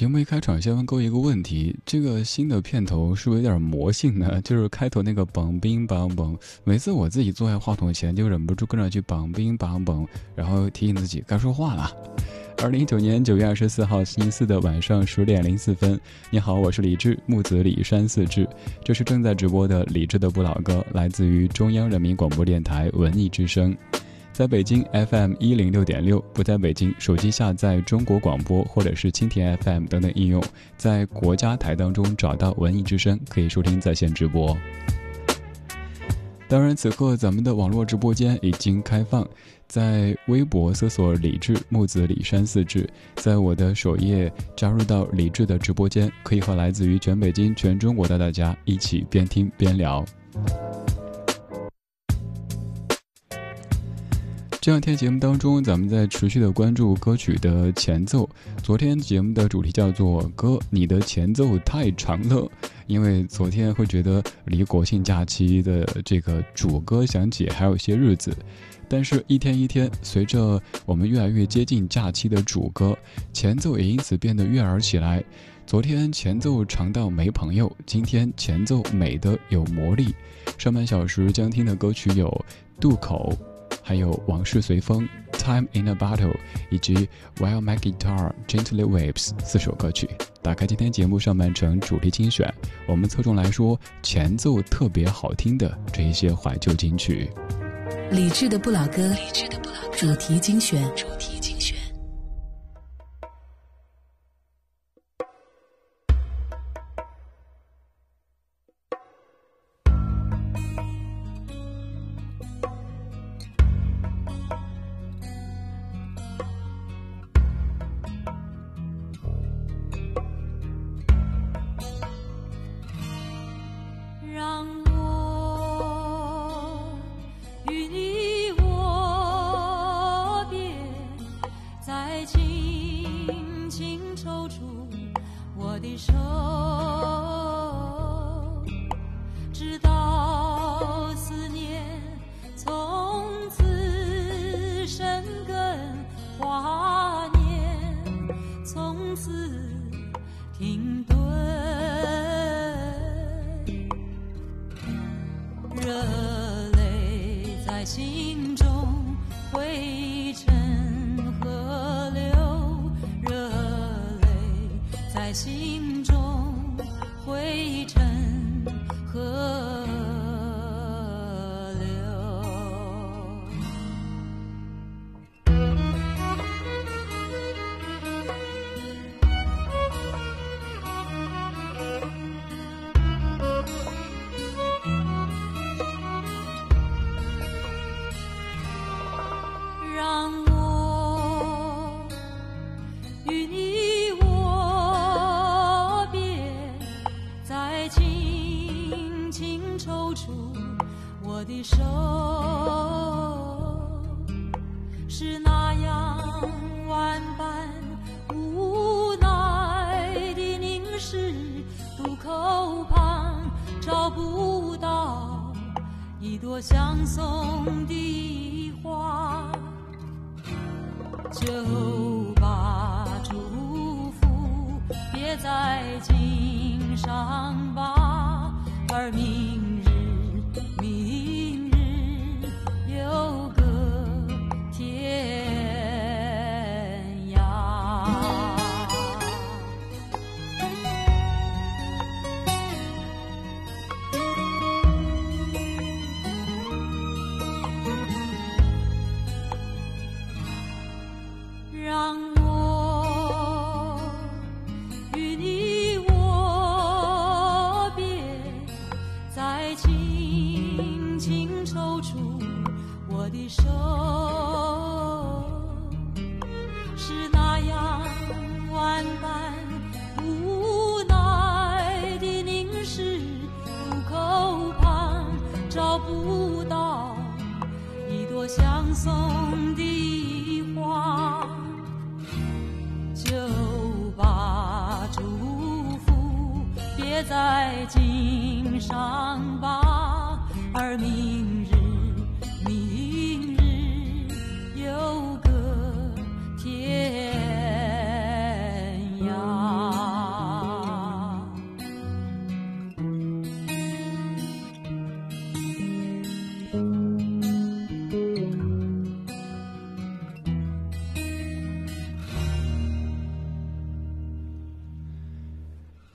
节目一开场，先问各位一个问题：这个新的片头是不是有点魔性呢？就是开头那个梆冰梆梆，每次我自己坐在话筒前，就忍不住跟着去梆冰梆梆，然后提醒自己该说话了。二零一九年九月二十四号星期四的晚上十点零四分，你好，我是李志，木子李山四志，这是正在直播的李志的不老歌，来自于中央人民广播电台文艺之声。在北京 FM 一零六点六，不在北京，手机下载中国广播或者是蜻蜓 FM 等等应用，在国家台当中找到文艺之声，可以收听在线直播。当然，此刻咱们的网络直播间已经开放，在微博搜索“李志木子李山四志”，在我的首页加入到李志的直播间，可以和来自于全北京、全中国的大家一起边听边聊。这两天节目当中，咱们在持续的关注歌曲的前奏。昨天节目的主题叫做“歌，你的前奏太长了”，因为昨天会觉得离国庆假期的这个主歌响起还有些日子，但是一天一天，随着我们越来越接近假期的主歌，前奏也因此变得悦耳起来。昨天前奏长到没朋友，今天前奏美的有魔力。上半小时将听的歌曲有渡口。还有《往事随风》《Time in a Bottle》以及《While My Guitar Gently Weeps》四首歌曲。打开今天节目上半程主题精选，我们侧重来说前奏特别好听的这一些怀旧金曲。理智的不老歌，理智的不老歌主题精选。心。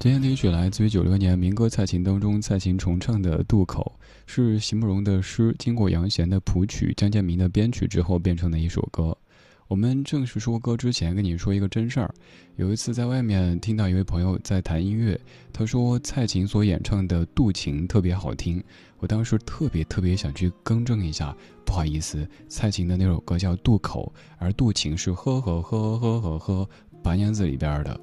今天听曲来自于九六年民歌蔡琴当中蔡琴重唱的《渡口》，是席慕容的诗，经过杨弦的谱曲、江建明的编曲之后变成的一首歌。我们正式说歌之前，跟你说一个真事儿。有一次在外面听到一位朋友在谈音乐，他说蔡琴所演唱的《渡情》特别好听。我当时特别特别想去更正一下，不好意思，蔡琴的那首歌叫《渡口》，而《渡情》是呵呵呵呵呵呵白娘子里边的。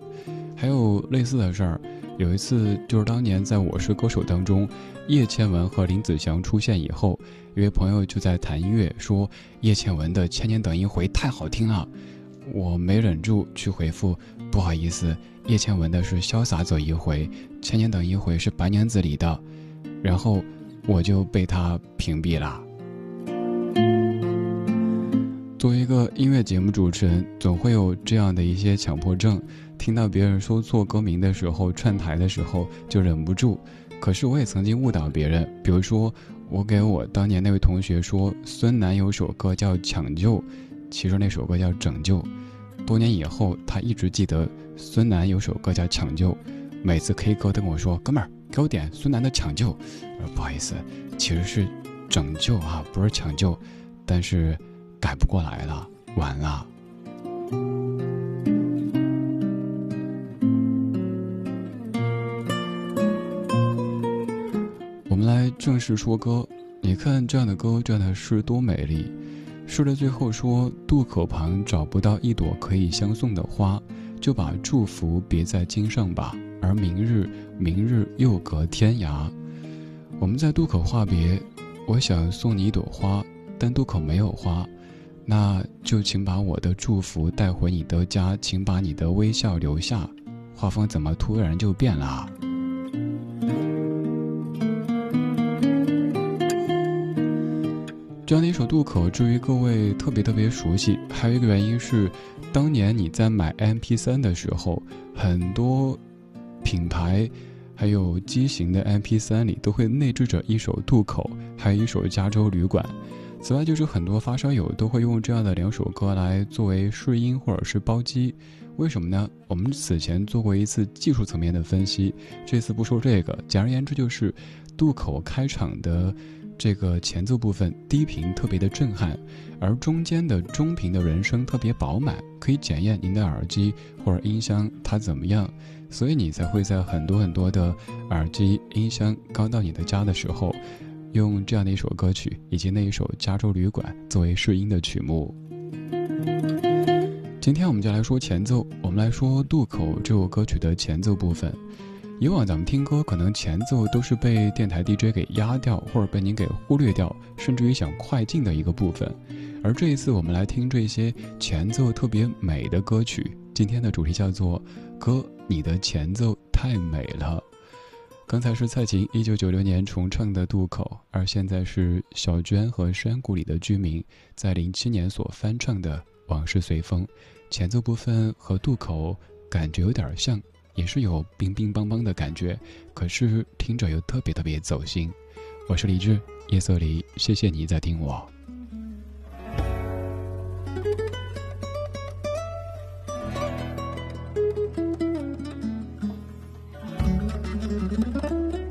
还有类似的事儿，有一次就是当年在我是歌手当中，叶倩文和林子祥出现以后，一位朋友就在谈音乐，说叶倩文的《千年等一回》太好听了，我没忍住去回复，不好意思，叶倩文的是《潇洒走一回》，《千年等一回》是白娘子里的，然后我就被他屏蔽了。作为一个音乐节目主持人，总会有这样的一些强迫症。听到别人说错歌名的时候，串台的时候就忍不住。可是我也曾经误导别人，比如说我给我当年那位同学说孙楠有首歌叫《抢救》，其实那首歌叫《拯救》。多年以后，他一直记得孙楠有首歌叫《抢救》，每次 K 歌都跟我说：“哥们儿，给我点孙楠的《抢救》。”不好意思，其实是《拯救》啊，不是抢救，但是。改不过来了，晚了。我们来正式说歌。你看这样的歌，这样的诗多美丽。诗的最后说：“渡口旁找不到一朵可以相送的花，就把祝福别在襟上吧。而明日，明日又隔天涯。”我们在渡口话别，我想送你一朵花，但渡口没有花。那就请把我的祝福带回你的家，请把你的微笑留下。画风怎么突然就变了？这样的一首渡口，至于各位特别特别熟悉，还有一个原因是，当年你在买 MP 三的时候，很多品牌还有机型的 MP 三里都会内置着一首渡口，还有一首加州旅馆。此外，就是很多发烧友都会用这样的两首歌来作为试音或者是包机，为什么呢？我们此前做过一次技术层面的分析，这次不说这个。简而言之，就是渡口开场的这个前奏部分低频特别的震撼，而中间的中频的人声特别饱满，可以检验您的耳机或者音箱它怎么样，所以你才会在很多很多的耳机音箱刚到你的家的时候。用这样的一首歌曲，以及那一首《加州旅馆》作为试音的曲目。今天我们就来说前奏，我们来说《渡口》这首歌曲的前奏部分。以往咱们听歌，可能前奏都是被电台 DJ 给压掉，或者被您给忽略掉，甚至于想快进的一个部分。而这一次，我们来听这些前奏特别美的歌曲。今天的主题叫做“歌，你的前奏太美了”。刚才是蔡琴一九九六年重唱的《渡口》，而现在是小娟和山谷里的居民在零七年所翻唱的《往事随风》。前奏部分和《渡口》感觉有点像，也是有冰冰邦邦的感觉，可是听着又特别特别走心。我是李志，夜色里，谢谢你在听我。Müzik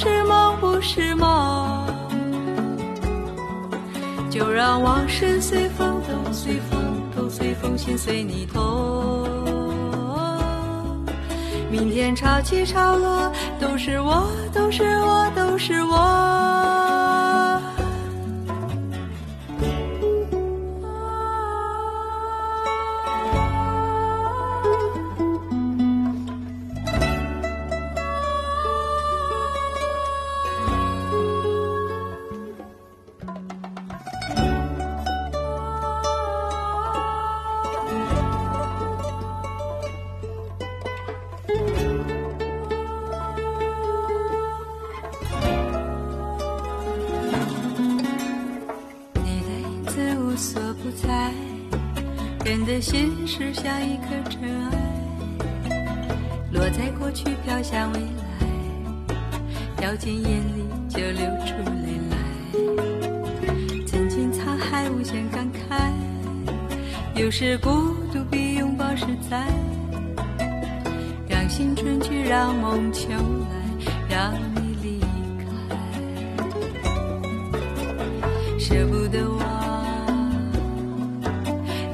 是梦，不是梦。就让往事随风，都随风，都随风，心随你痛。明天潮起潮落，都是我，都是我，都是我。是孤独比拥抱实在。让心春去，让梦秋来，让你离开，舍不得忘。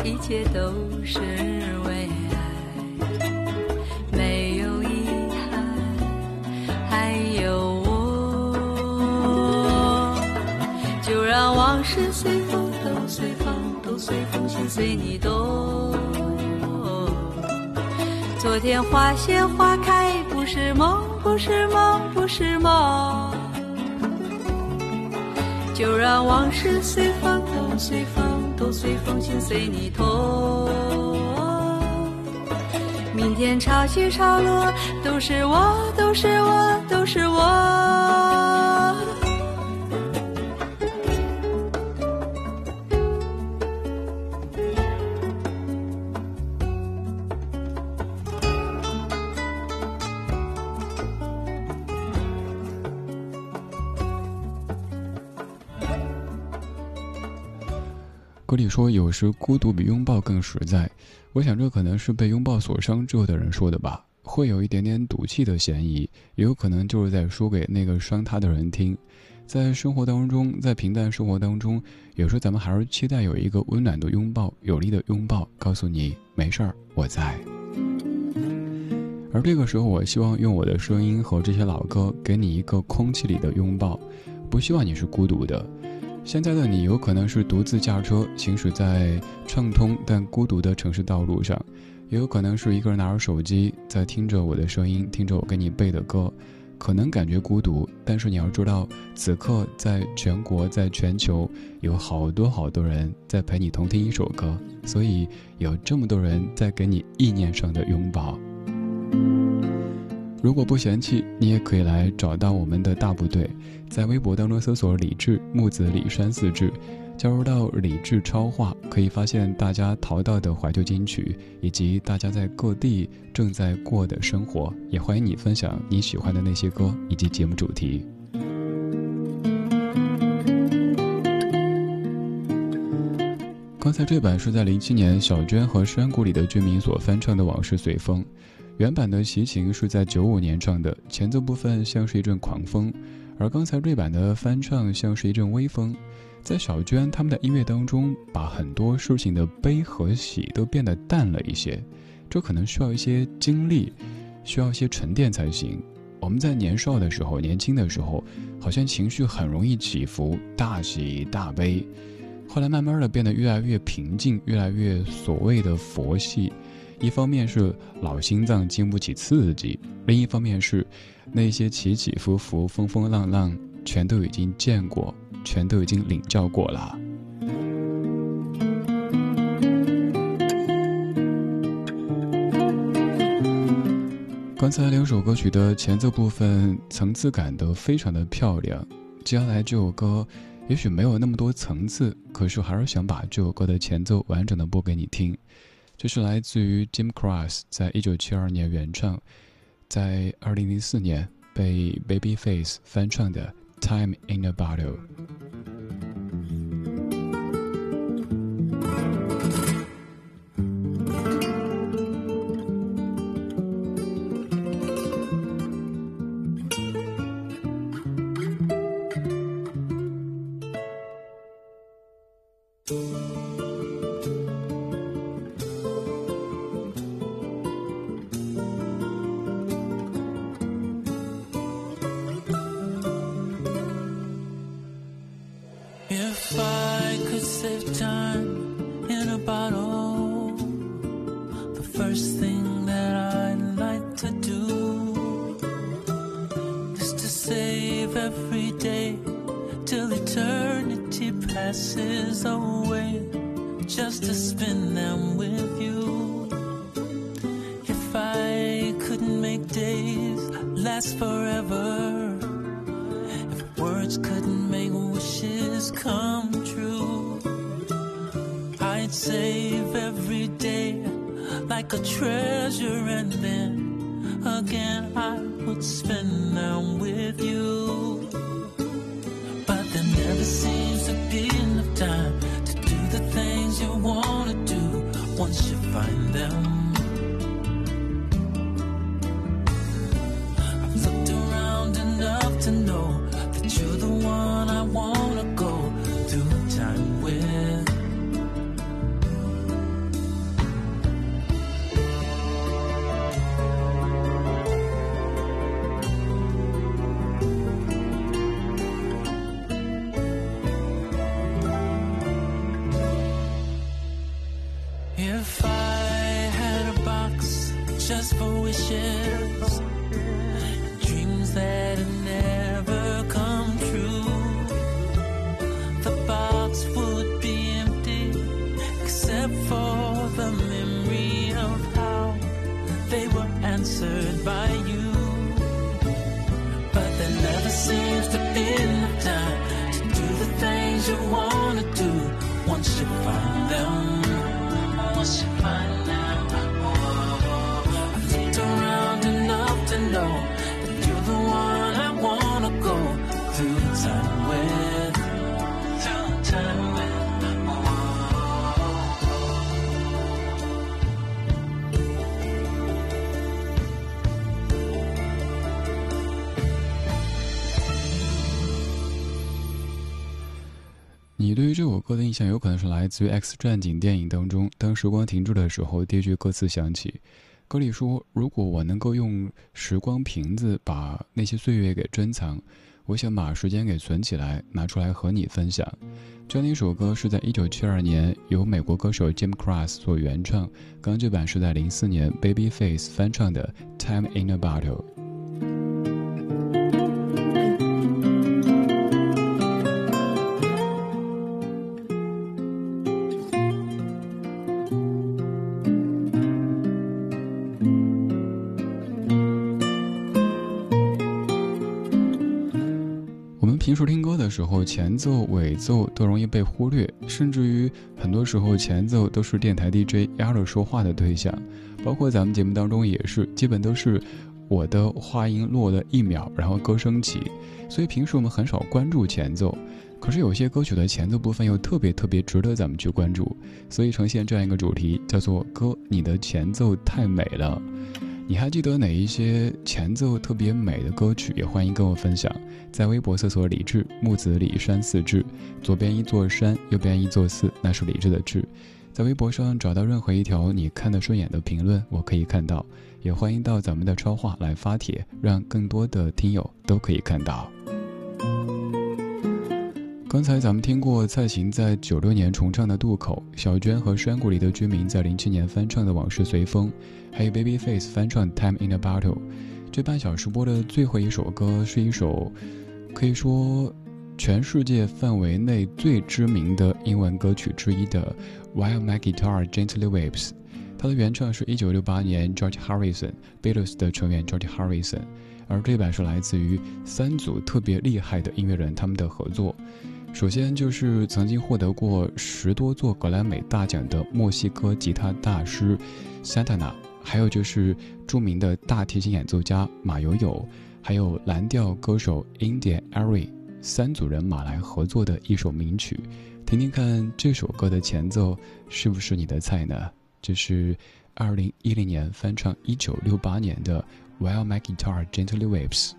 一切都是随，你动。昨天花谢花开，不是梦，不是梦，不是梦。就让往事随风，都随风。都随风，心随你痛。明天潮起潮落，都是我，都是我，都是我。歌里说，有时孤独比拥抱更实在。我想，这可能是被拥抱所伤之后的人说的吧，会有一点点赌气的嫌疑，也有可能就是在说给那个伤他的人听。在生活当中，在平淡生活当中，有时候咱们还是期待有一个温暖的拥抱，有力的拥抱，告诉你没事儿，我在。而这个时候，我希望用我的声音和这些老歌，给你一个空气里的拥抱，不希望你是孤独的。现在的你有可能是独自驾车行驶在畅通但孤独的城市道路上，也有可能是一个人拿着手机在听着我的声音，听着我给你背的歌，可能感觉孤独，但是你要知道，此刻在全国，在全球有好多好多人在陪你同听一首歌，所以有这么多人在给你意念上的拥抱。如果不嫌弃，你也可以来找到我们的大部队，在微博当中搜索“李志木子李山四志”，加入到李志超话，可以发现大家淘到的怀旧金曲，以及大家在各地正在过的生活。也欢迎你分享你喜欢的那些歌以及节目主题。刚才这版是在零七年小娟和山谷里的居民所翻唱的《往事随风》。原版的《齐秦》是在九五年唱的，前奏部分像是一阵狂风，而刚才这版的翻唱像是一阵微风。在小娟他们的音乐当中，把很多事情的悲和喜都变得淡了一些，这可能需要一些经历，需要一些沉淀才行。我们在年少的时候、年轻的时候，好像情绪很容易起伏，大喜大悲，后来慢慢的变得越来越平静，越来越所谓的佛系。一方面是老心脏经不起刺激，另一方面是那些起起伏伏、风风浪浪，全都已经见过，全都已经领教过了。刚才两首歌曲的前奏部分层次感都非常的漂亮，接下来这首歌也许没有那么多层次，可是还是想把这首歌的前奏完整的播给你听。这是来自于 Jim Cross 在一九七二年原创，在二零零四年被 Babyface 翻唱的《Time in a Bottle》。想有可能是来自于《X 战警》电影当中，当时光停住的时候，第一句歌词响起，歌里说：“如果我能够用时光瓶子把那些岁月给珍藏，我想把时间给存起来，拿出来和你分享。”这样的一首歌是在一九七二年由美国歌手 Jim Cross 所原唱，刚这版是在零四年 Babyface 翻唱的《Time in a Bottle》。的时候前奏、尾奏都容易被忽略，甚至于很多时候前奏都是电台 DJ 压着说话的对象，包括咱们节目当中也是，基本都是我的话音落了一秒，然后歌声起，所以平时我们很少关注前奏，可是有些歌曲的前奏部分又特别特别值得咱们去关注，所以呈现这样一个主题，叫做“歌，你的前奏太美了”。你还记得哪一些前奏特别美的歌曲？也欢迎跟我分享。在微博搜索“李志木子李山寺志”，左边一座山，右边一座寺，那是李志的志。在微博上找到任何一条你看得顺眼的评论，我可以看到。也欢迎到咱们的超话来发帖，让更多的听友都可以看到。刚才咱们听过蔡琴在九六年重唱的《渡口》，小娟和山谷里的居民在零七年翻唱的《往事随风》，还有 Babyface 翻唱《Time in a Bottle》。这半小时播的最后一首歌是一首，可以说全世界范围内最知名的英文歌曲之一的《While My Guitar Gently Weeps》。它的原唱是一九六八年 George Harrison，Beatles 的成员 George Harrison，而这版是来自于三组特别厉害的音乐人他们的合作。首先就是曾经获得过十多座格莱美大奖的墨西哥吉他大师 Santana，还有就是著名的大提琴演奏家马友友，还有蓝调歌手 India Ari，三组人马来合作的一首名曲，听听看这首歌的前奏是不是你的菜呢？这是二零一零年翻唱一九六八年的 While My Guitar Gently Weeps。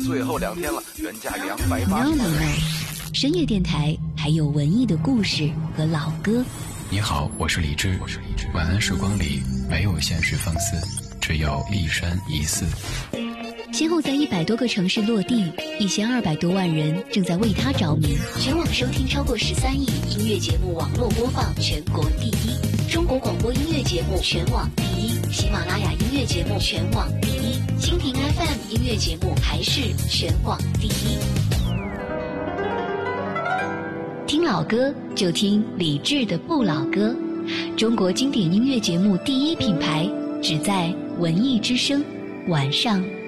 最后两天了，原价两百八。No No No，深夜电台还有文艺的故事和老歌。你好，我是李志。我是李志。晚安时光里没有现实放肆，只有一山一寺。先后在一百多个城市落地，一千二百多万人正在为他着迷。全网收听超过十三亿，音乐节目网络播放全国第一。中国广播音乐节目全网第一，喜马拉雅音乐节目全网第一，蜻蜓 FM 音乐节目还是全网第一。听老歌就听李志的不老歌，中国经典音乐节目第一品牌，只在文艺之声，晚上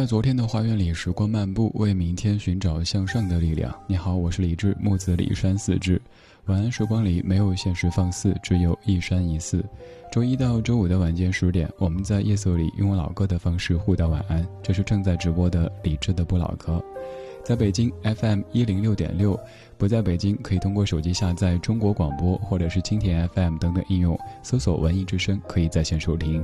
在昨天的花园里时光漫步，为明天寻找向上的力量。你好，我是李志，木子李山四志。晚安时光里没有现实放肆，只有一山一寺。周一到周五的晚间十点，我们在夜色里用老歌的方式互道晚安。这是正在直播的李志的不老歌，在北京 FM 一零六点六，不在北京可以通过手机下载中国广播或者是蜻蜓 FM 等等应用，搜索文艺之声，可以在线收听。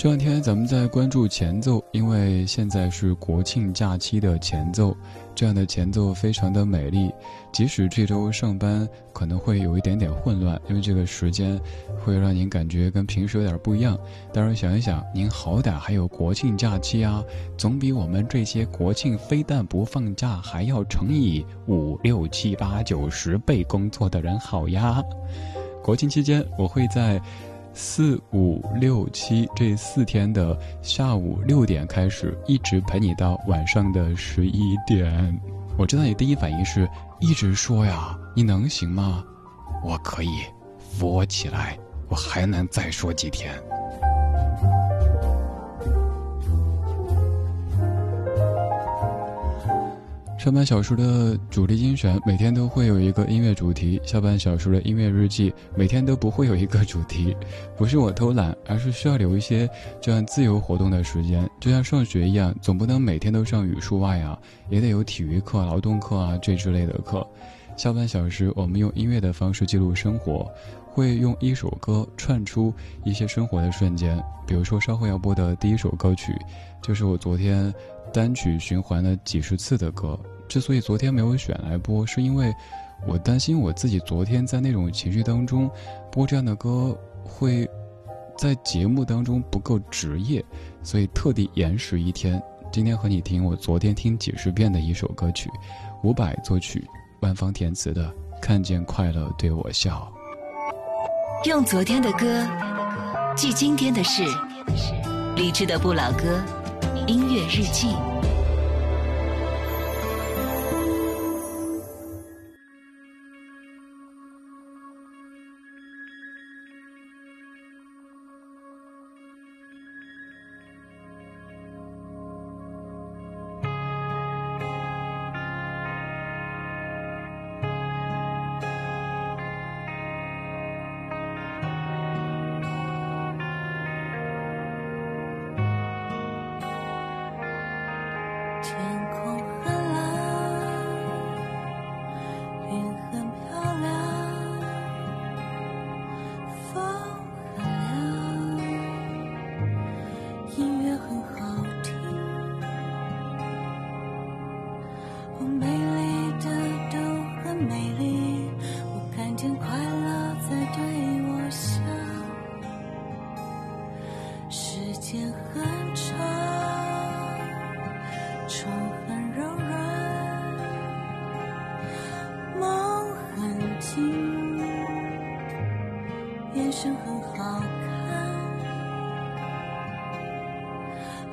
这两天咱们在关注前奏，因为现在是国庆假期的前奏，这样的前奏非常的美丽。即使这周上班可能会有一点点混乱，因为这个时间会让您感觉跟平时有点不一样。但是想一想，您好歹还有国庆假期啊，总比我们这些国庆非但不放假，还要乘以五六七八九十倍工作的人好呀。国庆期间，我会在。四五六七这四天的下午六点开始，一直陪你到晚上的十一点。我知道你第一反应是一直说呀，你能行吗？我可以，扶我起来，我还能再说几天。上半小时的主力精选每天都会有一个音乐主题，下半小时的音乐日记每天都不会有一个主题，不是我偷懒，而是需要留一些这样自由活动的时间，就像上学一样，总不能每天都上语数外啊，也得有体育课、劳动课啊这之类的课。下半小时我们用音乐的方式记录生活，会用一首歌串出一些生活的瞬间，比如说稍后要播的第一首歌曲，就是我昨天。单曲循环了几十次的歌，之所以昨天没有选来播，是因为我担心我自己昨天在那种情绪当中播这样的歌，会在节目当中不够职业，所以特地延时一天。今天和你听我昨天听几十遍的一首歌曲，伍佰作曲，万芳填词的《看见快乐对我笑》。用昨天的歌记今天的事，理智的不老歌。音乐日记。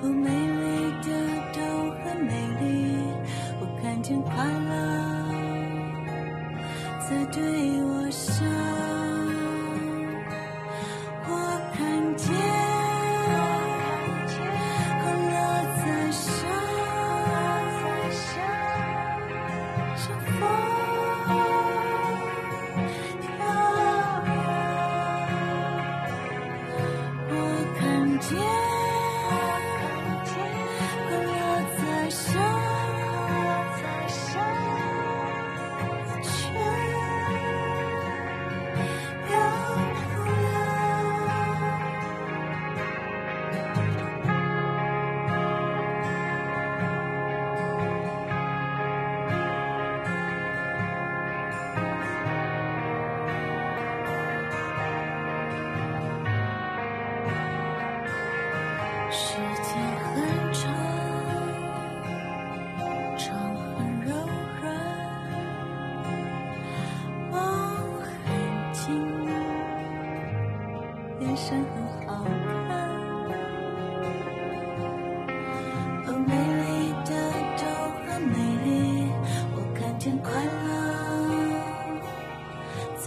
美丽的都很美丽我看见快乐在对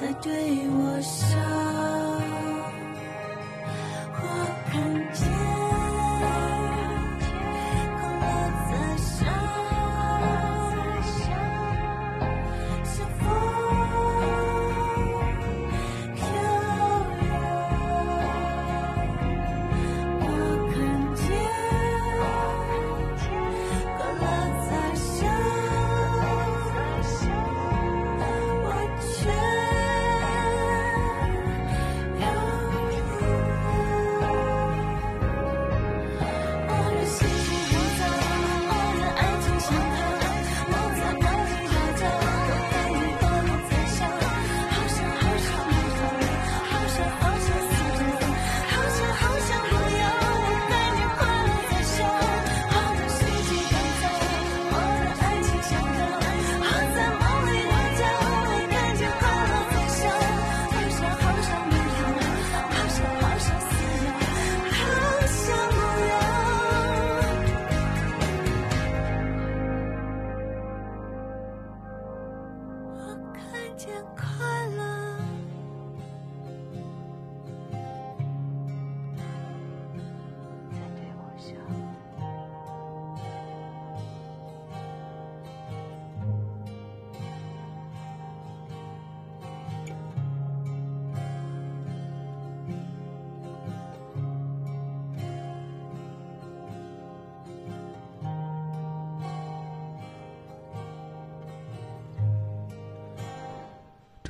在对我笑。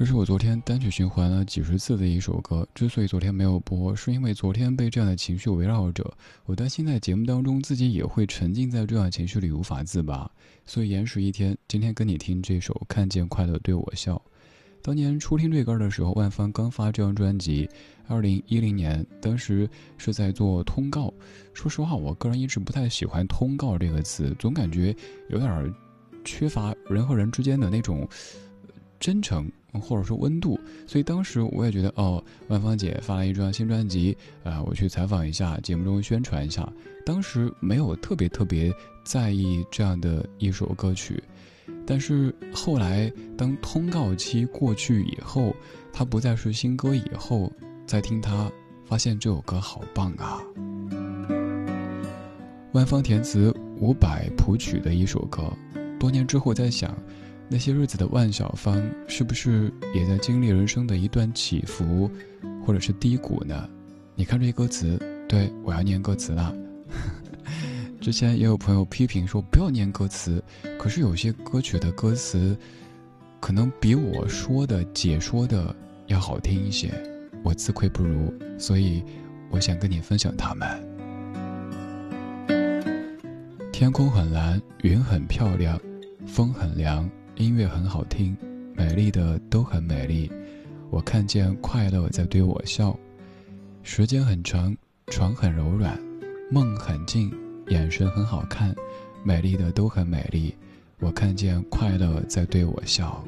这是我昨天单曲循环了几十次的一首歌。之所以昨天没有播，是因为昨天被这样的情绪围绕着，我担心在节目当中自己也会沉浸在这样的情绪里无法自拔，所以延时一天，今天跟你听这首《看见快乐对我笑》。当年初听这歌的时候，万芳刚发这张专辑，二零一零年，当时是在做通告。说实话，我个人一直不太喜欢“通告”这个词，总感觉有点缺乏人和人之间的那种真诚。或者说温度，所以当时我也觉得哦，万芳姐发了一张新专辑，啊，我去采访一下，节目中宣传一下。当时没有特别特别在意这样的一首歌曲，但是后来当通告期过去以后，它不再是新歌以后，再听它，发现这首歌好棒啊！万芳填词，伍佰谱曲的一首歌，多年之后再想。那些日子的万小芳，是不是也在经历人生的一段起伏，或者是低谷呢？你看这些歌词，对我要念歌词了。之前也有朋友批评说不要念歌词，可是有些歌曲的歌词，可能比我说的解说的要好听一些，我自愧不如，所以我想跟你分享他们。天空很蓝，云很漂亮，风很凉。音乐很好听，美丽的都很美丽。我看见快乐在对我笑。时间很长，床很柔软，梦很近，眼神很好看，美丽的都很美丽。我看见快乐在对我笑。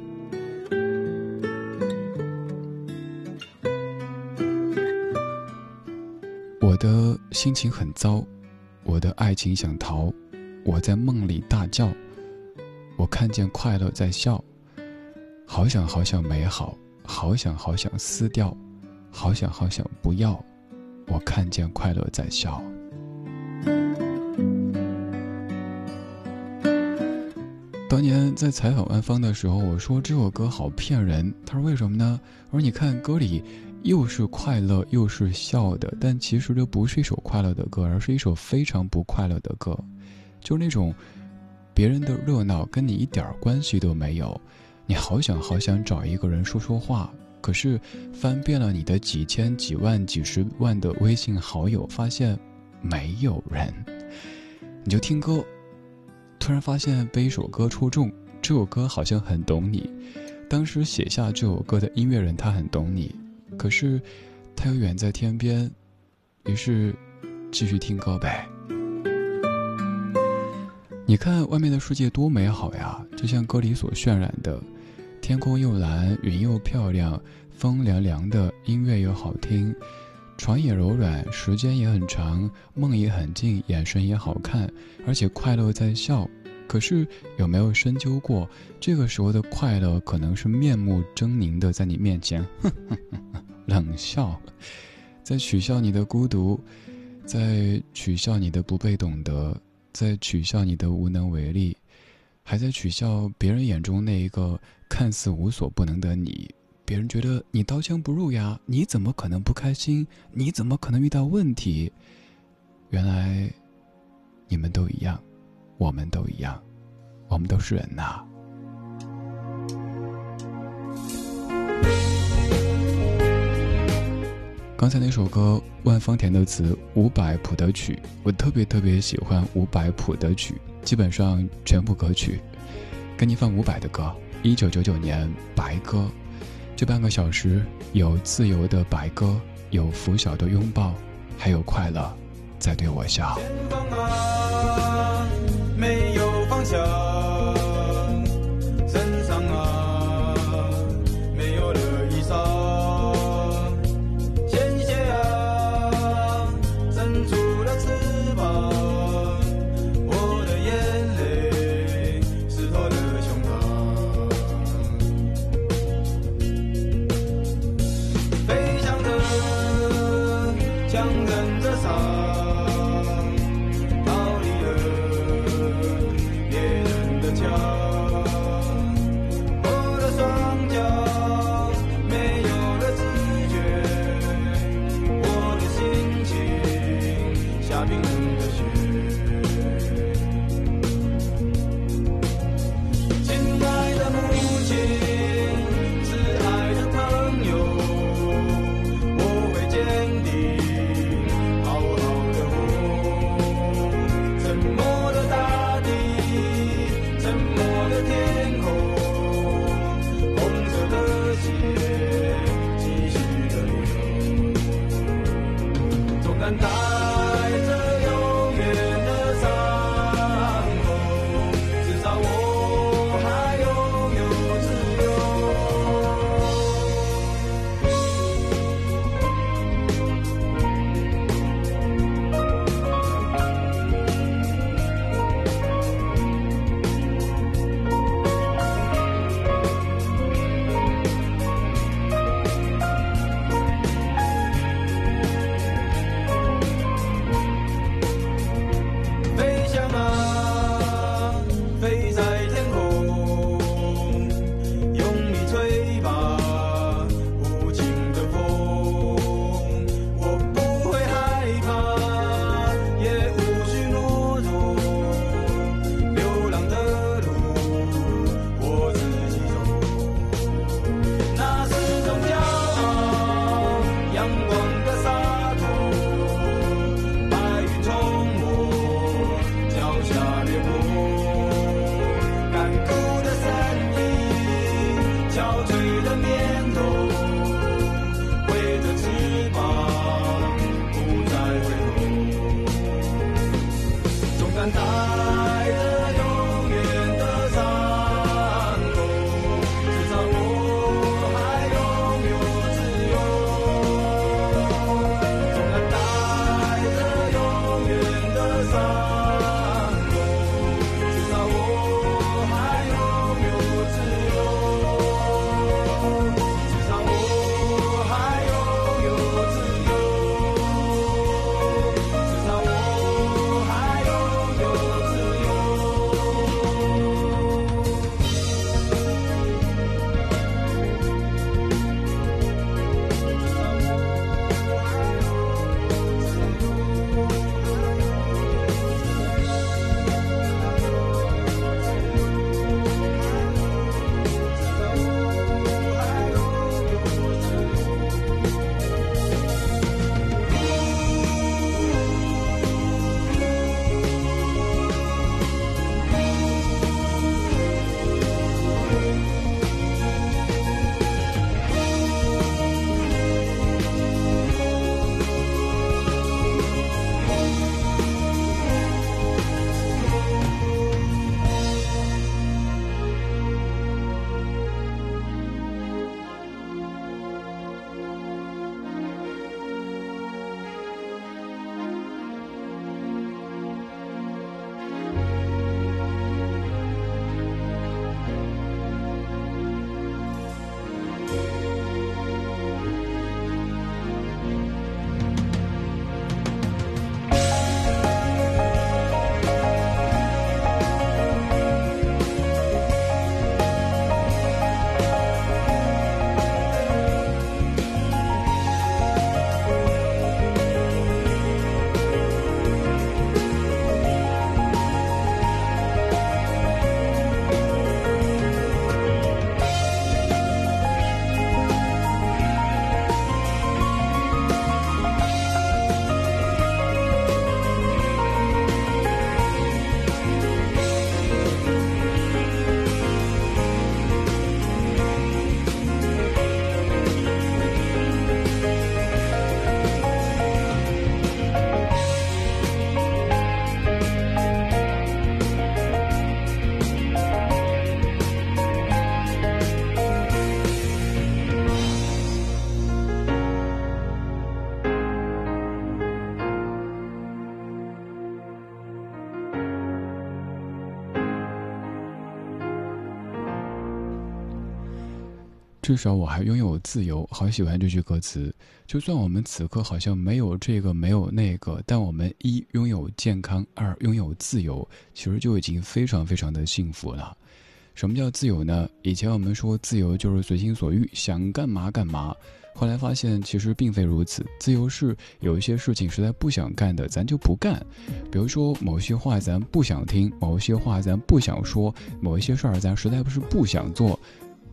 我的心情很糟，我的爱情想逃，我在梦里大叫。我看见快乐在笑，好想好想美好，好想好想撕掉，好想好想不要。我看见快乐在笑。当年在采访万芳的时候，我说这首歌好骗人。他说为什么呢？我说你看歌里又是快乐又是笑的，但其实这不是一首快乐的歌，而是一首非常不快乐的歌，就那种。别人的热闹跟你一点关系都没有，你好想好想找一个人说说话，可是翻遍了你的几千几万几十万的微信好友，发现没有人，你就听歌，突然发现被一首歌戳中，这首歌好像很懂你，当时写下这首歌的音乐人他很懂你，可是他又远在天边，于是继续听歌呗。你看外面的世界多美好呀，就像歌里所渲染的，天空又蓝，云又漂亮，风凉凉的，音乐又好听，床也柔软，时间也很长，梦也很近，眼神也好看，而且快乐在笑。可是有没有深究过，这个时候的快乐可能是面目狰狞的在你面前 冷笑，在取笑你的孤独，在取笑你的不被懂得，在取笑你的无能为力，还在取笑别人眼中那一个看似无所不能的你。别人觉得你刀枪不入呀，你怎么可能不开心？你怎么可能遇到问题？原来，你们都一样，我们都一样，我们都是人呐。刚才那首歌，万芳填的词，伍佰谱的曲，我特别特别喜欢伍佰谱的曲，基本上全部歌曲。给你放伍佰的歌，一九九九年《白鸽》，这半个小时有自由的白鸽，有拂晓的拥抱，还有快乐。在对我笑。没有方向。至少我还拥有自由。好喜欢这句歌词。就算我们此刻好像没有这个没有那个，但我们一拥有健康，二拥有自由，其实就已经非常非常的幸福了。什么叫自由呢？以前我们说自由就是随心所欲，想干嘛干嘛。后来发现其实并非如此，自由是有一些事情实在不想干的，咱就不干。比如说某些话咱不想听，某些话咱不想说，某一些事儿咱实在不是不想做，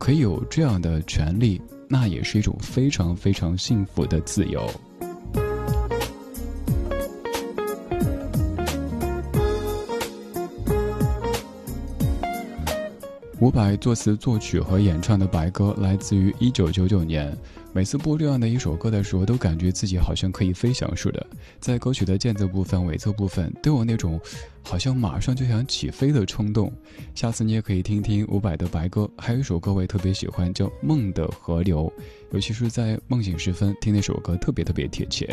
可以有这样的权利。那也是一种非常非常幸福的自由。伍佰作词作曲和演唱的《白鸽》来自于一九九九年。每次播这样的一首歌的时候，都感觉自己好像可以飞翔似的。在歌曲的间奏部分、尾奏部分，都有那种好像马上就想起飞的冲动。下次你也可以听听伍佰的《白鸽》，还有一首歌我也特别喜欢，叫《梦的河流》，尤其是在梦醒时分听那首歌，特别特别贴切。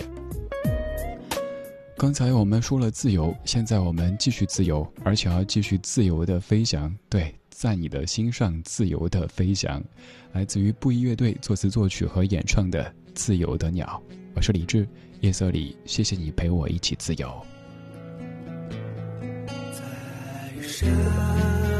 刚才我们说了自由，现在我们继续自由，而且要继续自由的飞翔。对。在你的心上自由的飞翔，来自于布衣乐队作词作曲和演唱的《自由的鸟》。我是李志，夜色里，谢谢你陪我一起自由。在山。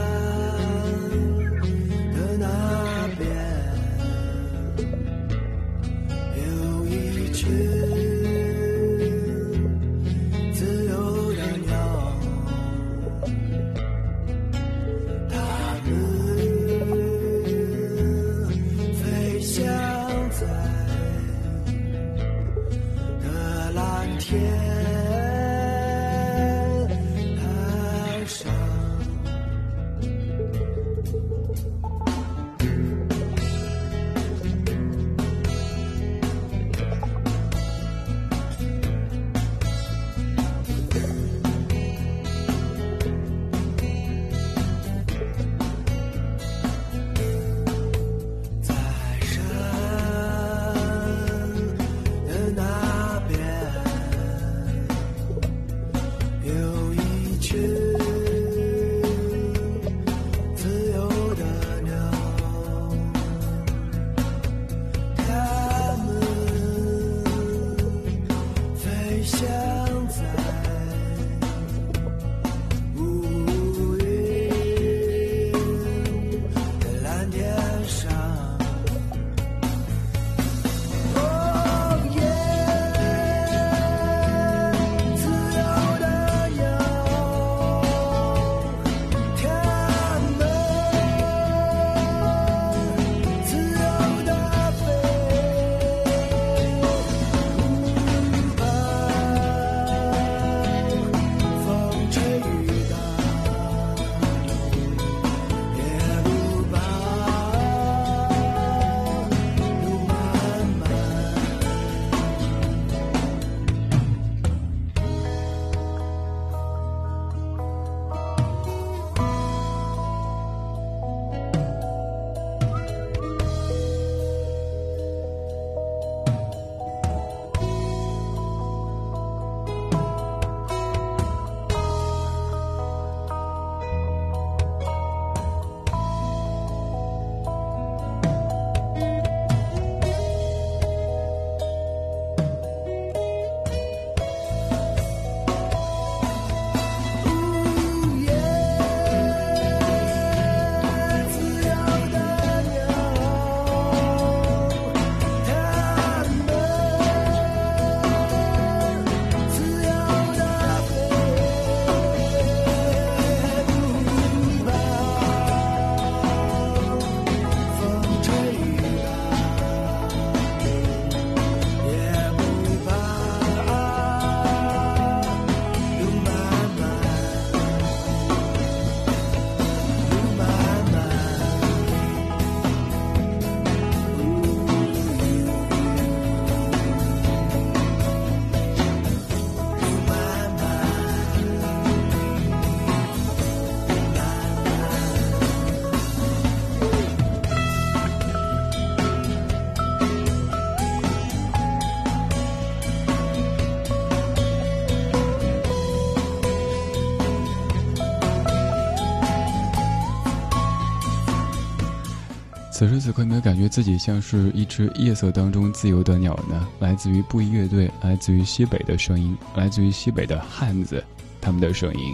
此时此刻，有没有感觉自己像是一只夜色当中自由的鸟呢？来自于布衣乐队，来自于西北的声音，来自于西北的汉子，他们的声音。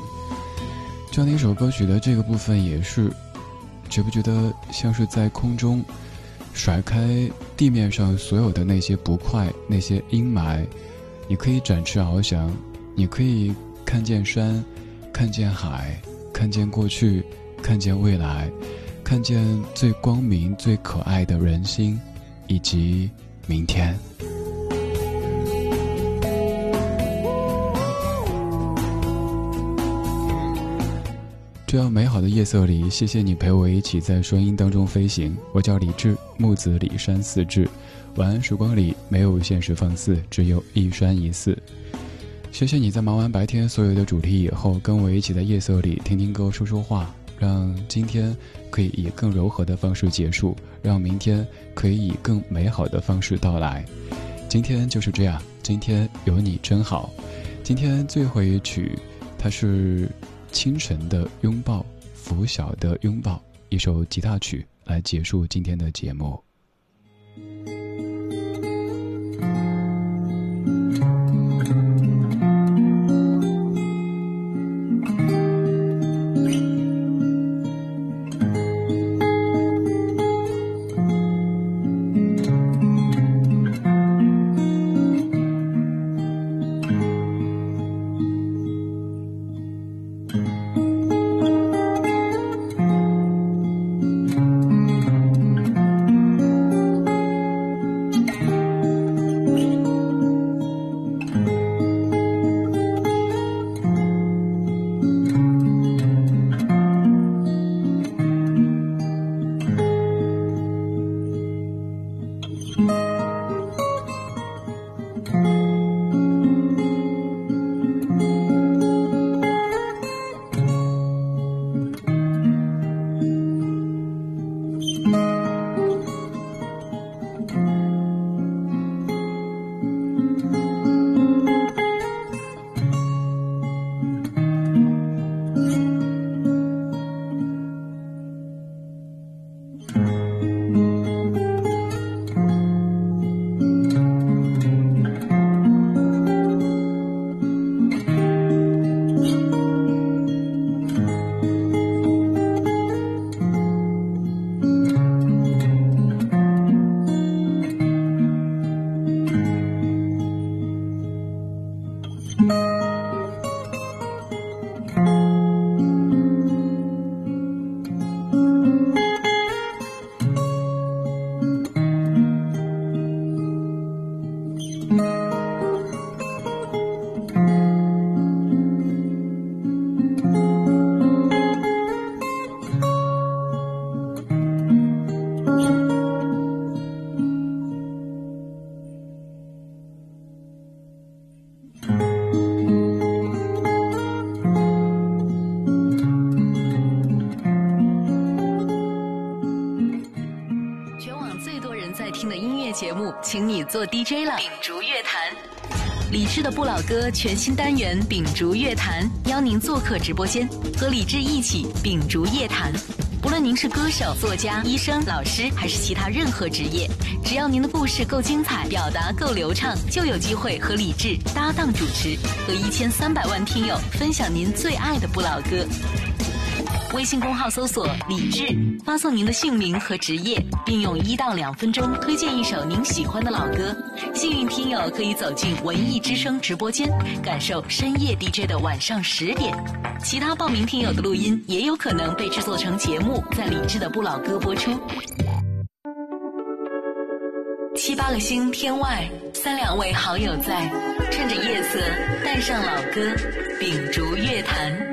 这样的一首歌曲的这个部分也是，觉不觉得像是在空中甩开地面上所有的那些不快、那些阴霾？你可以展翅翱翔，你可以看见山，看见海，看见过去，看见未来。看见最光明、最可爱的人心，以及明天。这样美好的夜色里，谢谢你陪我一起在声音当中飞行。我叫李志，木子李山四志。晚安时光里没有现实放肆，只有一山一寺。谢谢你在忙完白天所有的主题以后，跟我一起在夜色里听听歌、说说话。让今天可以以更柔和的方式结束，让明天可以以更美好的方式到来。今天就是这样，今天有你真好。今天最后一曲，它是清晨的拥抱，拂晓的拥抱，一首吉他曲来结束今天的节目。DJ 了。秉烛乐坛，李志的不老歌全新单元《秉烛乐坛》，邀您做客直播间，和李志一起秉烛夜谈。不论您是歌手、作家、医生、老师，还是其他任何职业，只要您的故事够精彩，表达够流畅，就有机会和李志搭档主持，和一千三百万听友分享您最爱的不老歌。微信公号搜索“李志”，发送您的姓名和职业，并用一到两分钟推荐一首您喜欢的老歌。幸运听友可以走进文艺之声直播间，感受深夜 DJ 的晚上十点。其他报名听友的录音也有可能被制作成节目，在李志的不老歌播出。七八个星天外，三两位好友在，趁着夜色带上老歌，秉烛乐坛。